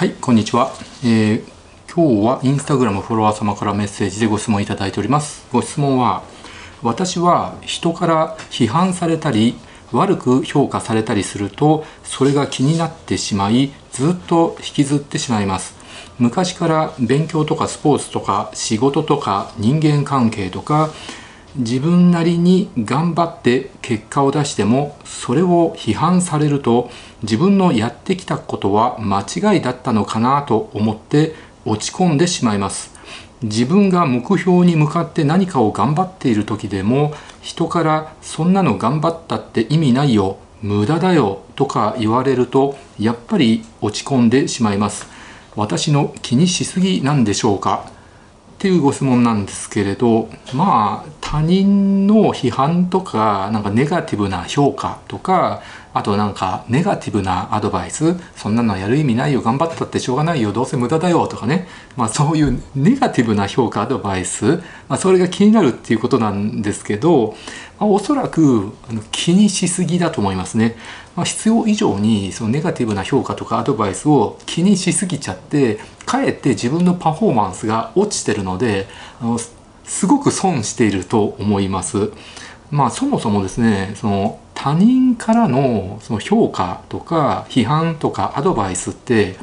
はいこんにちは、えー、今日はインスタグラムフォロワー様からメッセージでご質問いただいております。ご質問は私は人から批判されたり悪く評価されたりするとそれが気になってしまいずっと引きずってしまいます。昔から勉強とかスポーツとか仕事とか人間関係とか自分なりに頑張って結果を出してもそれを批判されると自分のやってきたことは間違いだったのかなと思って落ち込んでしまいます。自分が目標に向かって何かを頑張っている時でも人から「そんなの頑張ったって意味ないよ。無駄だよ」とか言われるとやっぱり落ち込んでしまいます。私の気にしすぎなんでしょうか？っていうご質問なんですけれどまあ他人の批判とかなんかネガティブな評価とかあとなんかネガティブなアドバイスそんなのやる意味ないよ頑張ったってしょうがないよどうせ無駄だよとかね、まあ、そういうネガティブな評価アドバイス、まあ、それが気になるっていうことなんですけど、まあ、おそらく気にしすぎだと思いますね。まあ、必要以上にそのネガティブな評価とかアドバイスを気にしすぎちゃってかえって自分のパフォーマンスが落ちてるのであのすごく損していると思います。まあそもそもですねその他人からのその評価とか批判とかアドバイスって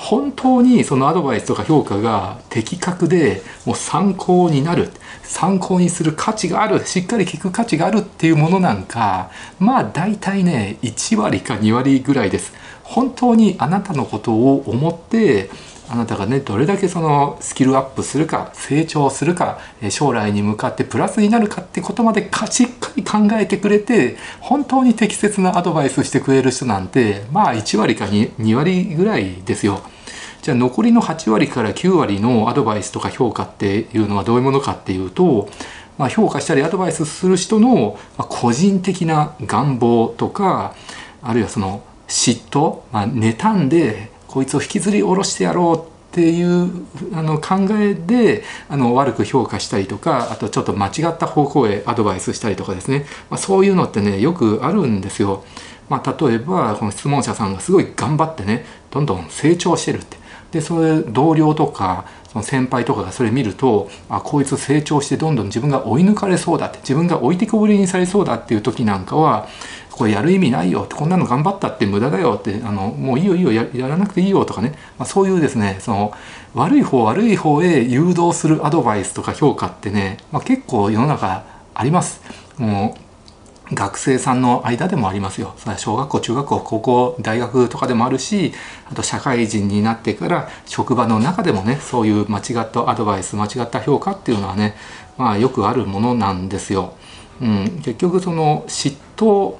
本当にそのアドバイスとか評価が的確でもう参考になる参考にする価値があるしっかり聞く価値があるっていうものなんかまあ大体ね1割か2割ぐらいです。本当にあなたのことを思ってあなたがねどれだけそのスキルアップするか成長するか将来に向かってプラスになるかってことまでしっかり考えてくれて本当に適切なアドバイスしてくれる人なんてまあ1割か 2, 2割ぐらいですよ。じゃあ残りの8割から9割のアドバイスとか評価っていうのはどういうものかっていうと、まあ、評価したりアドバイスする人の個人的な願望とかあるいはその嫉妬、まあ、妬んでこいつを引きずり下ろしてやろうっていうあの考えであの悪く評価したりとかあとちょっと間違った方向へアドバイスしたりとかですね、まあ、そういうのってねよくあるんですよ。まあ、例えばこの質問者さんがすごい頑張ってねどんどん成長してるってでそれ同僚とかその先輩とかがそれ見るとあこいつ成長してどんどん自分が追い抜かれそうだって自分が置いてこぼりにされそうだっていう時なんかはこれやる意味ないよこんなの頑張ったって無駄だよってあのもういいよいいよやらなくていいよとかね、まあ、そういうですねその悪い方悪い方へ誘導するアドバイスとか評価ってね、まあ、結構世の中あります。もう学生さんの間でもありますよ小学校中学校高校大学とかでもあるしあと社会人になってから職場の中でもねそういう間違ったアドバイス間違った評価っていうのはねまあよくあるものなんですよ。うん、結局その嫉妬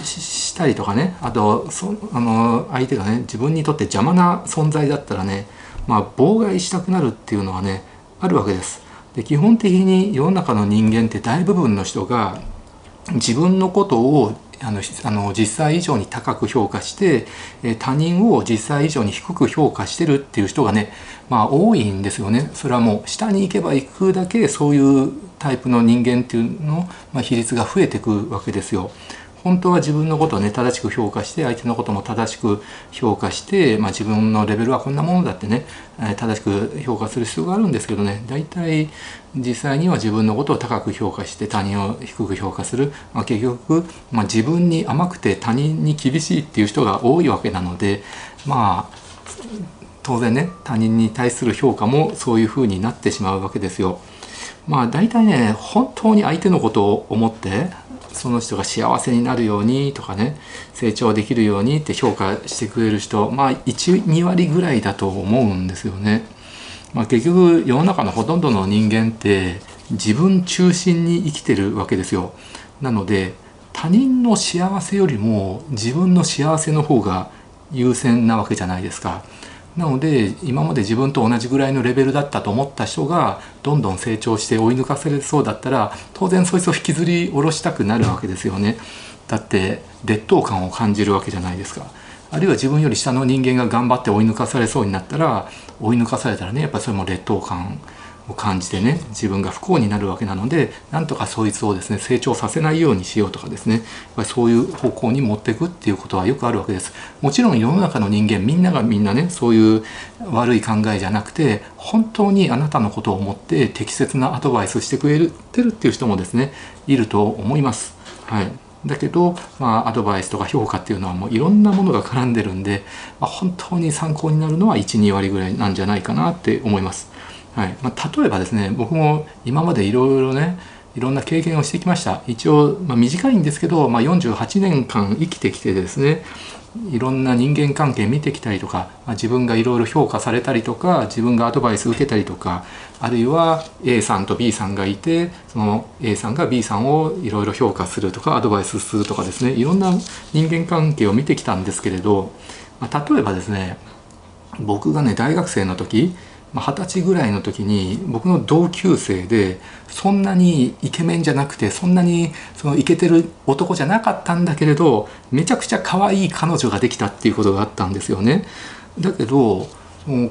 したりとかねあとそあの相手がね自分にとって邪魔な存在だったらね、まあ、妨害したくなるっていうのはねあるわけです。で基本的に世の中の人間って大部分の人が自分のことをあのあの実際以上に高く評価して他人を実際以上に低く評価してるっていう人がねまあ多いんですよねそれはもう下に行けば行くだけそういうタイプの人間っていうの、まあ、比率が増えてくわけですよ。本当は自分のことをね正しく評価して相手のことも正しく評価して、まあ、自分のレベルはこんなものだってね正しく評価する必要があるんですけどね大体実際には自分のことを高く評価して他人を低く評価する、まあ、結局、まあ、自分に甘くて他人に厳しいっていう人が多いわけなのでまあ当然ね他人に対する評価もそういうふうになってしまうわけですよ。まあ大体ね本当に相手のことを思ってその人が幸せになるようにとかね成長できるようにって評価してくれる人まあ12割ぐらいだと思うんですよね。まあ、結局世の中のほとんどの人間って自分中心に生きてるわけですよ。なので他人の幸せよりも自分の幸せの方が優先なわけじゃないですか。なので今まで自分と同じぐらいのレベルだったと思った人がどんどん成長して追い抜かされそうだったら当然そいつを引きずり下ろしたくなるわけですよね。だって劣等感を感じるわけじゃないですか。あるいは自分より下の人間が頑張って追い抜かされそうになったら追い抜かされたらねやっぱりそれも劣等感を感じてね自分が不幸になるわけなのでなんとかそいつをですね成長させないようにしようとかですねやっぱりそういう方向に持っていくっていうことはよくあるわけです。もちろん世の中の人間みんながみんなねそういう悪い考えじゃなくて本当にあなたのことを思って適切なアドバイスしてくれてるっていう人もですねいると思います。はい。だけど、まあ、アドバイスとか評価っていうのはもういろんなものが絡んでるんで、まあ、本当に参考になるのは12割ぐらいなんじゃないかなって思います。はい。まあ、例えばですね僕も今までいろいろねいろんな経験をしてきました。一応、まあ、短いんですけど、まあ、48年間生きてきてですねいろんな人間関係見てきたりとか、まあ、自分がいろいろ評価されたりとか自分がアドバイス受けたりとかあるいは A さんと B さんがいてその A さんが B さんをいろいろ評価するとかアドバイスするとかですねいろんな人間関係を見てきたんですけれど、まあ、例えばですね僕がね大学生の時二十歳ぐらいの時に僕の同級生でそんなにイケメンじゃなくてそんなにそのイケてる男じゃなかったんだけれどめちゃくちゃ可愛い彼女ができたっていうことがあったんですよね。だけど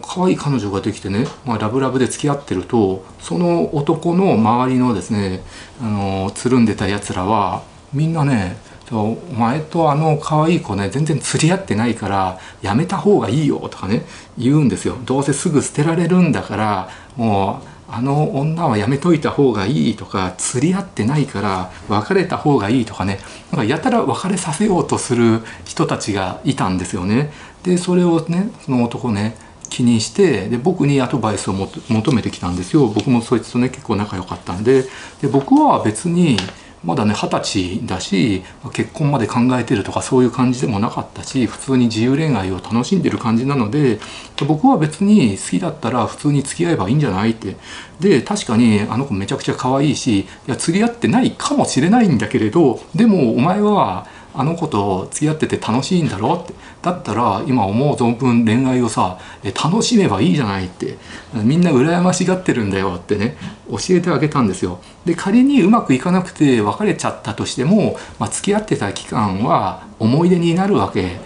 可愛い彼女ができてね、まあ、ラブラブで付き合ってるとその男の周りのですねあのつるんでたやつらはみんなねお前とあの可愛い子ね全然釣り合ってないからやめた方がいいよとかね言うんですよ。どうせすぐ捨てられるんだからもうあの女はやめといた方がいいとか釣り合ってないから別れた方がいいとかねなんかやたら別れさせようとする人たちがいたんですよね。でそれをねその男ね気にしてで僕にアドバイスを求めてきたんですよ。僕もそいつとね結構仲良かったんで。で僕は別にまだね二十歳だし結婚まで考えてるとかそういう感じでもなかったし普通に自由恋愛を楽しんでる感じなので僕は別に好きだったら普通に付き合えばいいんじゃないって。で確かにあの子めちゃくちゃ可愛いしいや釣り合ってないかもしれないんだけれどでもお前はあの子と付き合ってて楽しいんだろって。だったら今思う存分恋愛をさ楽しめばいいじゃないって。みんな羨ましがってるんだよってね教えてあげたんですよ。で仮にうまくいかなくて別れちゃったとしても、まあ、付き合ってた期間は思い出になるわけ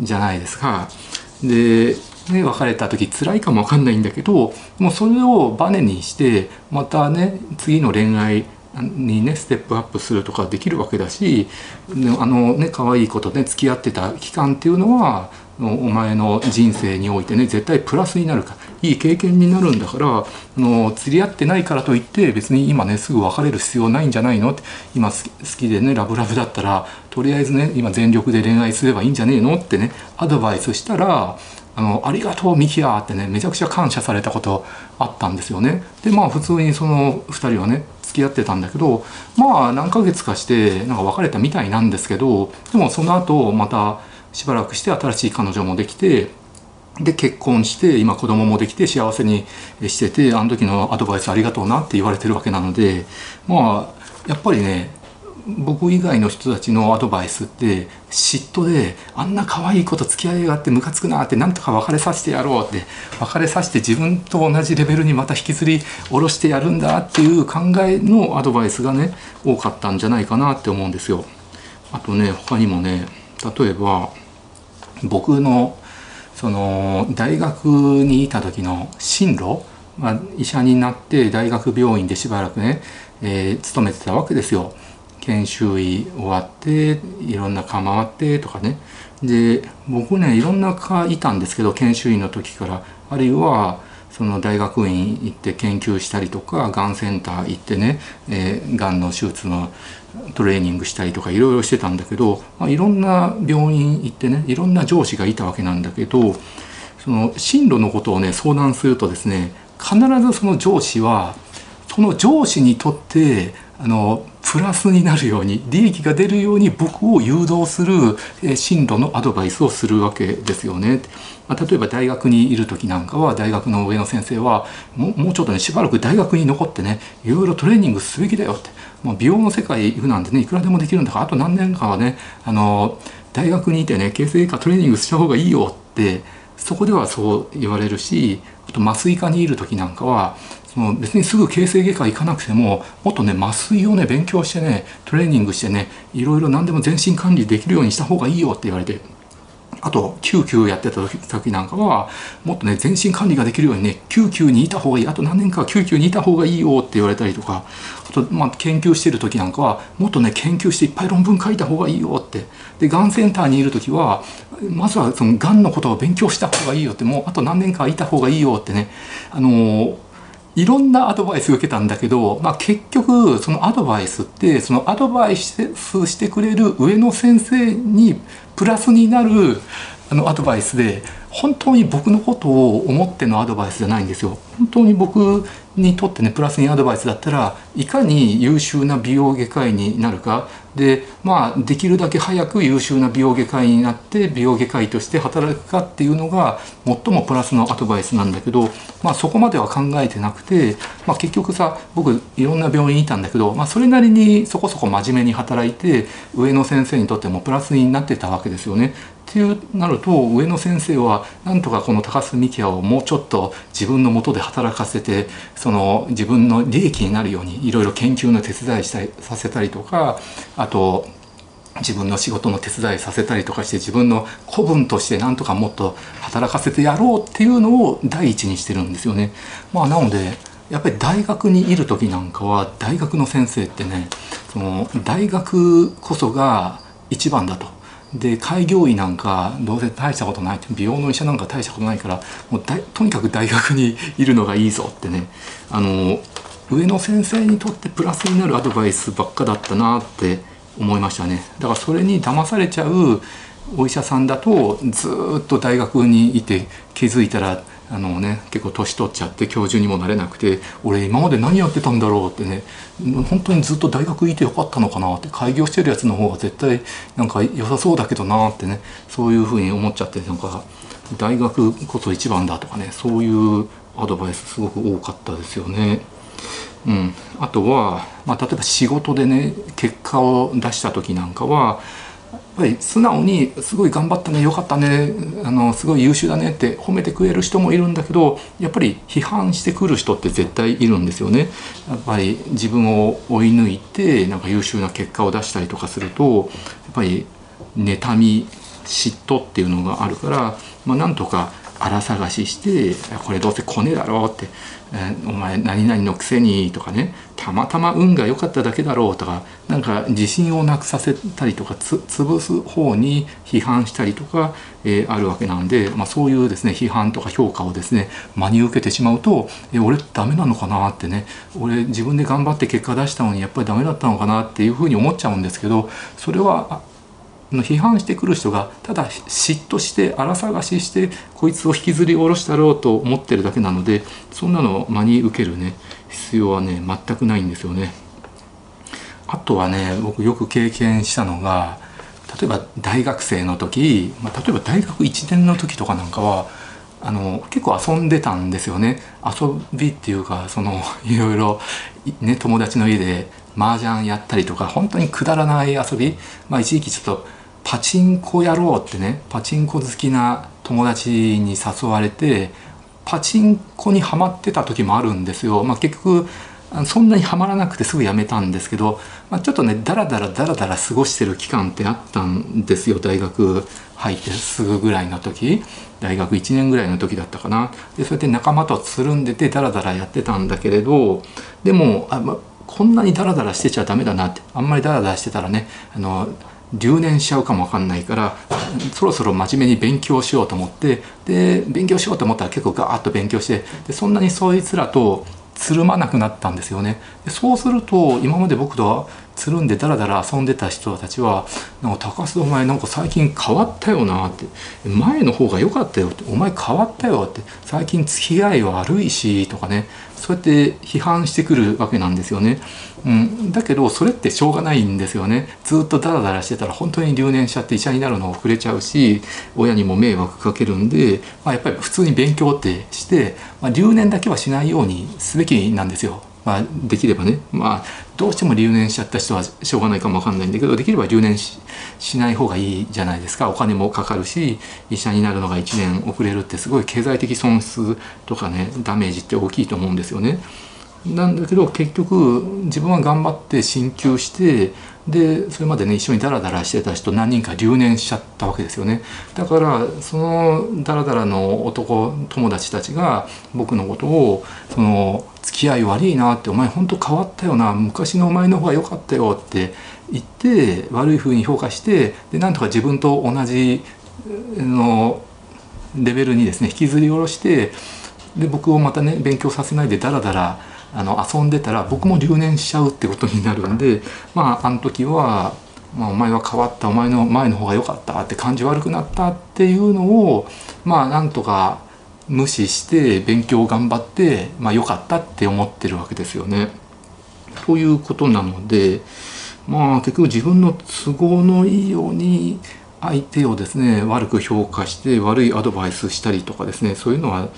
じゃないですか。でね、別れた時辛いかも分かんないんだけどもうそれをバネにしてまたね次の恋愛にねステップアップするとかできるわけだしあのね可愛い子とね付き合ってた期間っていうのはお前の人生においてね絶対プラスになるかいい経験になるんだからあの釣り合ってないからといって別に今ねすぐ別れる必要ないんじゃないのって今好きでねラブラブだったらとりあえずね今全力で恋愛すればいいんじゃねえのってねアドバイスしたらあのありがとうミキヤってねめちゃくちゃ感謝されたことあったんですよね。でまあ普通にその2人はね付き合ってたんだけどまあ何ヶ月かしてなんか別れたみたいなんですけどでもその後またしばらくして新しい彼女もできてで結婚して今子供もできて幸せにしててあの時のアドバイスありがとうなって言われてるわけなのでまあやっぱりね僕以外の人たちのアドバイスって嫉妬であんな可愛い子と付き合いがあってムカつくなってなんとか別れさせてやろうって別れさせて自分と同じレベルにまた引きずり下ろしてやるんだっていう考えのアドバイスがね多かったんじゃないかなって思うんですよ。あとね他にもね例えば僕のその大学にいた時の進路、まあ、医者になって大学病院でしばらくね、えー、勤めてたわけですよ。研修医終わっていろんな科回ってとかね。で僕ねいろんな科いたんですけど研修医の時から。あるいはその大学院行って研究したりとかがんセンター行ってね、えー、がんの手術のトレーニングしたりとかいろいろしてたんだけど、まあ、いろんな病院行ってねいろんな上司がいたわけなんだけどその進路のことをね相談するとですね必ずその上司はその上司にとってあのプラスになるように利益が出るように僕を誘導する進路のアドバイスをするわけですよね。まあ、例えば大学にいる時なんかは大学の上の先生はもうちょっとねしばらく大学に残ってねいろいろトレーニングすべきだよってもう美容の世界行くなんてねいくらでもできるんだからあと何年かはねあの大学にいてね形成科トレーニングした方がいいよってそこではそう言われるしあと麻酔科にいる時なんかはその別にすぐ形成外科行かなくてももっとね麻酔をね勉強してねトレーニングしてねいろいろ何でも全身管理できるようにした方がいいよって言われてあと救急やってた時なんかはもっとね全身管理ができるようにね救急にいた方がいい。あと何年か救急にいた方がいいよって言われたりとかあとまあ研究してる時なんかはもっとね研究していっぱい論文書いた方がいいよって。でがんセンターにいる時はまずはそのがんのことを勉強した方がいいよってもうあと何年かいた方がいいよってね。あのーいろんなアドバイスを受けたんだけど、まあ、結局そのアドバイスってそのアドバイスしてくれる上の先生にプラスになるあのアドバイスで本当に僕のことを思ってのアドバイスじゃないんですよ。本当に僕にとってねプラスにアドバイスだったらいかに優秀な美容外科医になるかでまあできるだけ早く優秀な美容外科医になって美容外科医として働くかっていうのが最もプラスのアドバイスなんだけど、まあ、そこまでは考えてなくて、まあ、結局さ僕いろんな病院にいたんだけど、まあ、それなりにそこそこ真面目に働いて上の先生にとってもプラスになってたわけですよね。っていうなると上の先生はなんとかこの高須幹也をもうちょっと自分のもとで働かせてその自分の利益になるようにいろいろ研究の手伝いしたりさせたりとかあと自分の仕事の手伝いさせたりとかして自分の子分としてなんとかもっと働かせてやろうっていうのを第一にしてるんですよね。まあ、なのでやっぱり大学にいる時なんかは大学の先生ってねその大学こそが一番だと。で開業医なんかどうせ大したことない美容の医者なんか大したことないからもうとにかく大学にいるのがいいぞってね。あの上の先生にとってプラスになるアドバイスばっかだったなって思いましたね。だからそれに騙されちゃうお医者さんだとずっと大学にいて気づいたらあのね結構年取っちゃって教授にもなれなくて俺今まで何やってたんだろうってね本当にずっと大学行いてよかったのかなって開業してるやつの方が絶対なんか良さそうだけどなってねそういうふうに思っちゃってなんか大学こそ一番だとかねそういうアドバイスすごく多かったですよね。うん、あとは、まあ、例えば仕事でね結果を出した時なんかはぱり素直にすごい頑張ったねよかったねあのすごい優秀だねって褒めてくれる人もいるんだけどやっぱり批判してくる人って絶対いるんですよね。やっぱり自分を追い抜いてなんか優秀な結果を出したりとかするとやっぱり妬み嫉妬っていうのがあるから、まあ、なんとか荒探ししてこれどうせコネだろって「お前何々のくせに」とかね「たまたま運が良かっただけだろう」とかなんか自信をなくさせたりとか潰す方に批判したりとか、えー、あるわけなんで、まあ、そういうですね批判とか評価をですね真に受けてしまうと「え俺ダメなのかな?」ってね俺自分で頑張って結果出したのにやっぱりダメだったのかなっていうふうに思っちゃうんですけどそれはの批判してくる人がただ嫉妬して荒探ししてこいつを引きずり下ろしたろうと思ってるだけなのでそんなのを真に受けるね必要はね全くないんですよね。あとはね僕よく経験したのが例えば大学生の時、まあ、例えば大学1年の時とかなんかはあの結構遊んでたんですよね遊びっていうかその いろいろ、ね、友達の家で麻雀やったりとか本当にくだらない遊び、まあ、一時期ちょっとパチンコやろうってねパチンコ好きな友達に誘われてパチンコにはまってた時もあるんですよ。まあ、結局そんなにはまらなくてすぐやめたんですけど、まあ、ちょっとねダラダラダラダラ過ごしてる期間ってあったんですよ。大学入ってすぐぐらいの時。大学1年ぐらいの時だったかな。でそれで仲間とつるんでてダラダラやってたんだけれどでもあ、まこんなにダラダラしてちゃダメだなってあんまりダラダラしてたらねあの留年しちゃうかもわかんないからそろそろ真面目に勉強しようと思ってで勉強しようと思ったら結構ガーッと勉強してでそんなにそいつらとつるまなくなったんですよね。でそうすると今まで僕とはつるんでダラダラ遊んでた人たちは「なんか高須お前なんか最近変わったよな」って「前の方が良かったよ」って「お前変わったよ」って「最近付き合い悪いし」とかね。そうやって批判してくるわけなんですよね。うん、だけどそれってしょうがないんですよね。ずっとダラダラしてたら本当に留年しちゃって医者になるの遅れちゃうし親にも迷惑かけるんで、まあ、やっぱり普通に勉強ってして、まあ、留年だけはしないようにすべきなんですよ。まあ、できればね、まあ、どうしても留年しちゃった人はしょうがないかもわかんないんだけどできれば留年しない方がいいじゃないですかお金もかかるし医者になるのが1年遅れるってすごい経済的損失とかねダメージって大きいと思うんですよね。なんだけど結局自分は頑張って進級してでそれまでね一緒にダラダラしてた人何人か留年しちゃったわけですよね。だからそのダラダラの男友達たちが僕のことをその付き合い悪いなってお前本当変わったよな。昔のお前の方が良かったよって言って悪い風に評価してでなんとか自分と同じのレベルにですね引きずり下ろしてで僕をまたね勉強させないでダラダラあの遊んでたら僕も留年しちゃうってことになるんで まああの時は、まあ、お前は変わったお前の前の方が良かったって感じ悪くなったっていうのをまあなんとか無視して勉強を頑張ってまあ良かったって思ってるわけですよね。ということなのでまあ結局自分の都合のいいように相手をですね悪く評価して悪いアドバイスしたりとかですねそういうのは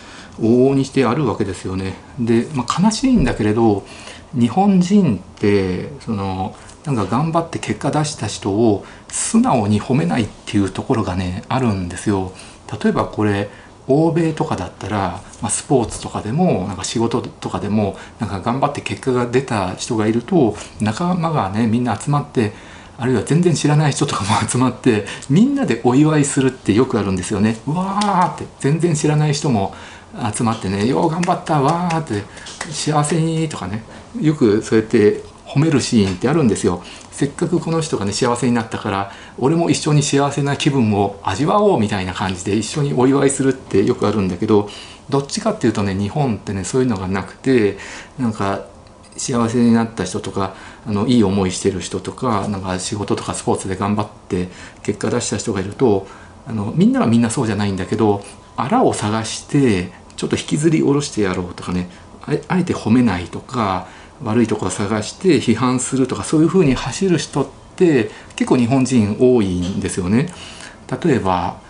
往々にしてあるわけですよね。で、まあ、悲しいんだけれど日本人ってそのなんか頑張って結果出した人を素直に褒めないっていうところがねあるんですよ。例えばこれ欧米とかだったら、まあ、スポーツとかでもなんか仕事とかでもなんか頑張って結果が出た人がいると仲間がねみんな集まってあるいは全然知らない人とかも集まってみんなでお祝いするってよくあるんですよね。うわーって全然知らない人も集まってね「よう頑張ったわ」って「幸せに」とかねよくそうやって褒めるシーンってあるんですよ。せっかくこの人がね幸せになったから俺も一緒に幸せな気分を味わおうみたいな感じで一緒にお祝いするってよくあるんだけどどっちかっていうとね日本ってねそういうのがなくてなんか幸せになった人とかあのいい思いしてる人とかなんか仕事とかスポーツで頑張って結果出した人がいるとあのみんなはみんなそうじゃないんだけどあらを探してちょっと引きずり下ろしてやろうとかねあえて褒めないとか悪いところを探して批判するとかそういうふうに走る人って結構日本人多いんですよね。例えば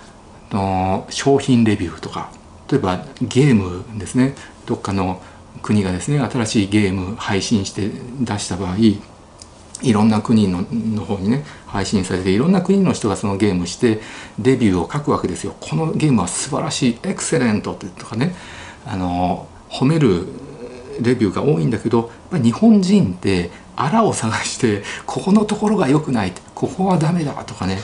の商品レビューとか例えばゲームですねどっかの国がですね新しいゲーム配信して出した場合いろんな国のの方にね配信されていろんな国の人がそのゲームしてデビューを書くわけですよ。このゲームは素晴らしいエクセレントとかねあの褒めるレビューが多いんだけどやっぱ日本人ってあらを探してここのところが良くないここはダメだとかね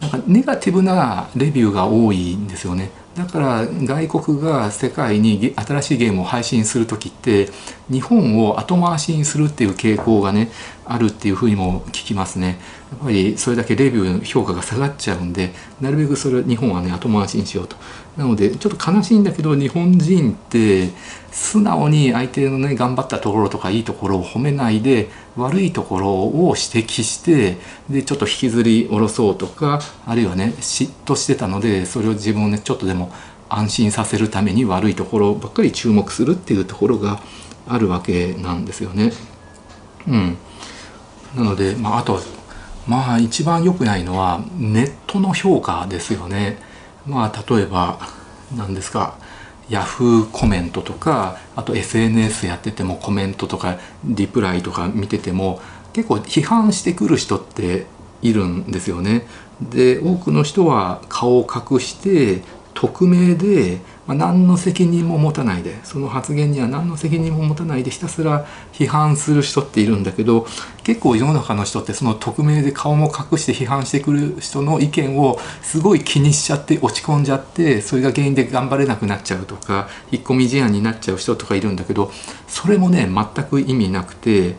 なんかネガティブなレビューが多いんですよね。だから外国が世界に新しいゲームを配信する時って日本を後回しにするっていう傾向がねあるっていうふうにも聞きますね。やっぱりそれだけレビューの評価が下がっちゃうんでなるべくそれ日本はね後回しにしようと。なのでちょっと悲しいんだけど日本人って素直に相手のね頑張ったところとかいいところを褒めないで悪いところを指摘してでちょっと引きずり下ろそうとかあるいはね嫉妬してたのでそれを自分をねちょっとでも安心させるために悪いところばっかり注目するっていうところがあるわけなんですよね。うん、なので、まあ、あとまあ一番良くないのはネットの評価ですよね。まあ例えば何ですかヤフーコメントとかあと SNS やっててもコメントとかリプライとか見てても結構批判してくる人っているんですよね。で多くの人は顔を隠して匿名で、まあ、何の責任も持たないでその発言には何の責任も持たないでひたすら批判する人っているんだけど結構世の中の人ってその匿名で顔も隠して批判してくる人の意見をすごい気にしちゃって落ち込んじゃってそれが原因で頑張れなくなっちゃうとか引っ込み思案になっちゃう人とかいるんだけどそれもね全く意味なくて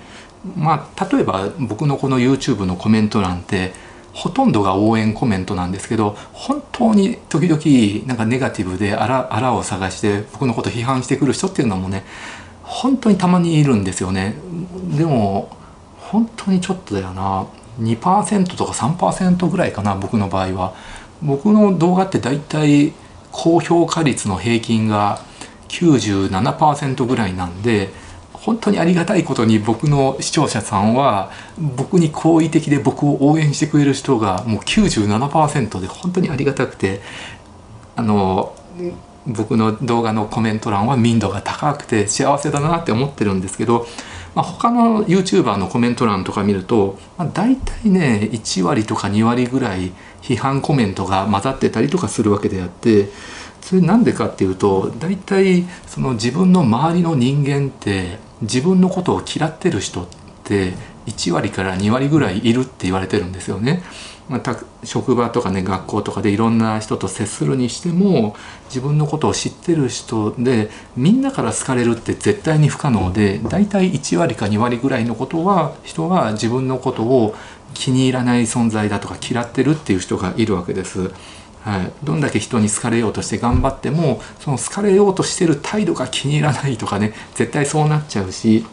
まあ例えば僕のこの YouTube のコメント欄ってほとんどが応援コメントなんですけど本当に時々なんかネガティブであらあらを探して僕のこと批判してくる人っていうのもね本当にたまにいるんですよね。でも本当にちょっとだよな。2%とか3%ぐらいかな僕の場合は。僕の動画ってだいたい高評価率の平均が97%ぐらいなんで本当にありがたいことに僕の視聴者さんは僕に好意的で僕を応援してくれる人がもう97%で本当にありがたくてあの僕の動画のコメント欄は民度が高くて幸せだなって思ってるんですけど、まあ、他の YouTuber のコメント欄とか見ると、まあ、大体ね1割とか2割ぐらい批判コメントが混ざってたりとかするわけであってそれなんでかっていうと大体その自分の周りの人間って自分のことを嫌ってる人って1割から2割ぐらいいるって言われてるんですよね。また職場とかね学校とかでいろんな人と接するにしても自分のことを知ってる人でみんなから好かれるって絶対に不可能で大体1割か2割ぐらいのことは人は自分のことを気に入らない存在だとか嫌ってるっていう人がいるわけです。はい、どんだけ人に好かれようとして頑張ってもその好かれようとしてる態度が気に入らないとかね絶対そうなっちゃうし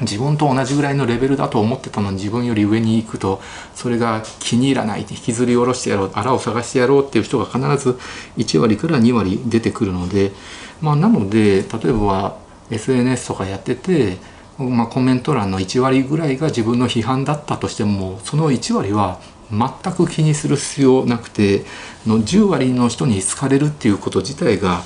自分と同じぐらいのレベルだと思ってたのに自分より上に行くとそれが気に入らない引きずり下ろしてやろうあらを探してやろうっていう人が必ず1割から2割出てくるので、まあ、なので例えば SNS とかやってて、まあ、コメント欄の1割ぐらいが自分の批判だったとしてもその1割は全く気にする必要なくての10割の人に好かれるっていうこと自体が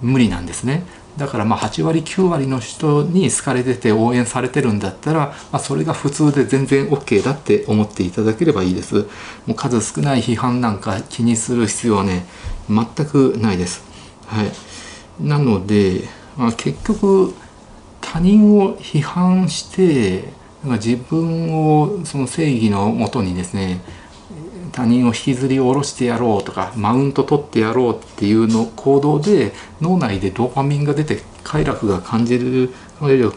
無理なんですね。だからまあ8割9割の人に好かれてて応援されてるんだったら、まあ、それが普通で全然 OK だって思っていただければいいです。もう数少ない批判なんか気にする必要はね全くないです。はい、なので、まあ、結局他人を批判して自分をその正義のもとにですね他人を引きずり下ろしてやろうとかマウント取ってやろうっていうの行動で脳内でドーパミンが出て快楽が感じる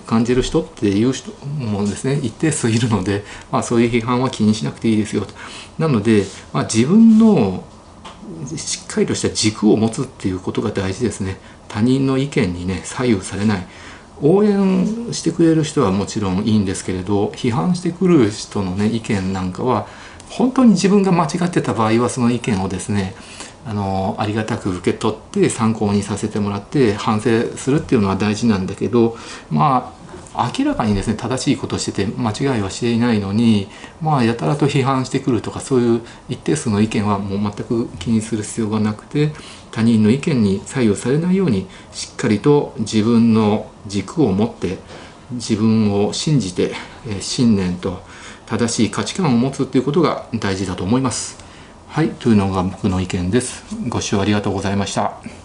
感じる人っていう人もですね一定数いるので、まあ、そういう批判は気にしなくていいですよと。なので、まあ、自分のしっかりとした軸を持つっていうことが大事ですね。他人の意見にね左右されない応援してくれる人はもちろんいいんですけれど批判してくる人のね意見なんかは本当に自分が間違ってた場合はその意見をですねあのありがたく受け取って参考にさせてもらって反省するっていうのは大事なんだけどまあ明らかにですね正しいことをしてて間違いはしていないのにまあやたらと批判してくるとかそういう一定数の意見はもう全く気にする必要がなくて他人の意見に左右されないようにしっかりと自分の軸を持って自分を信じて信念と正しい価値観を持つっていうことが大事だと思います。はい、というのが僕の意見です。ご視聴ありがとうございました。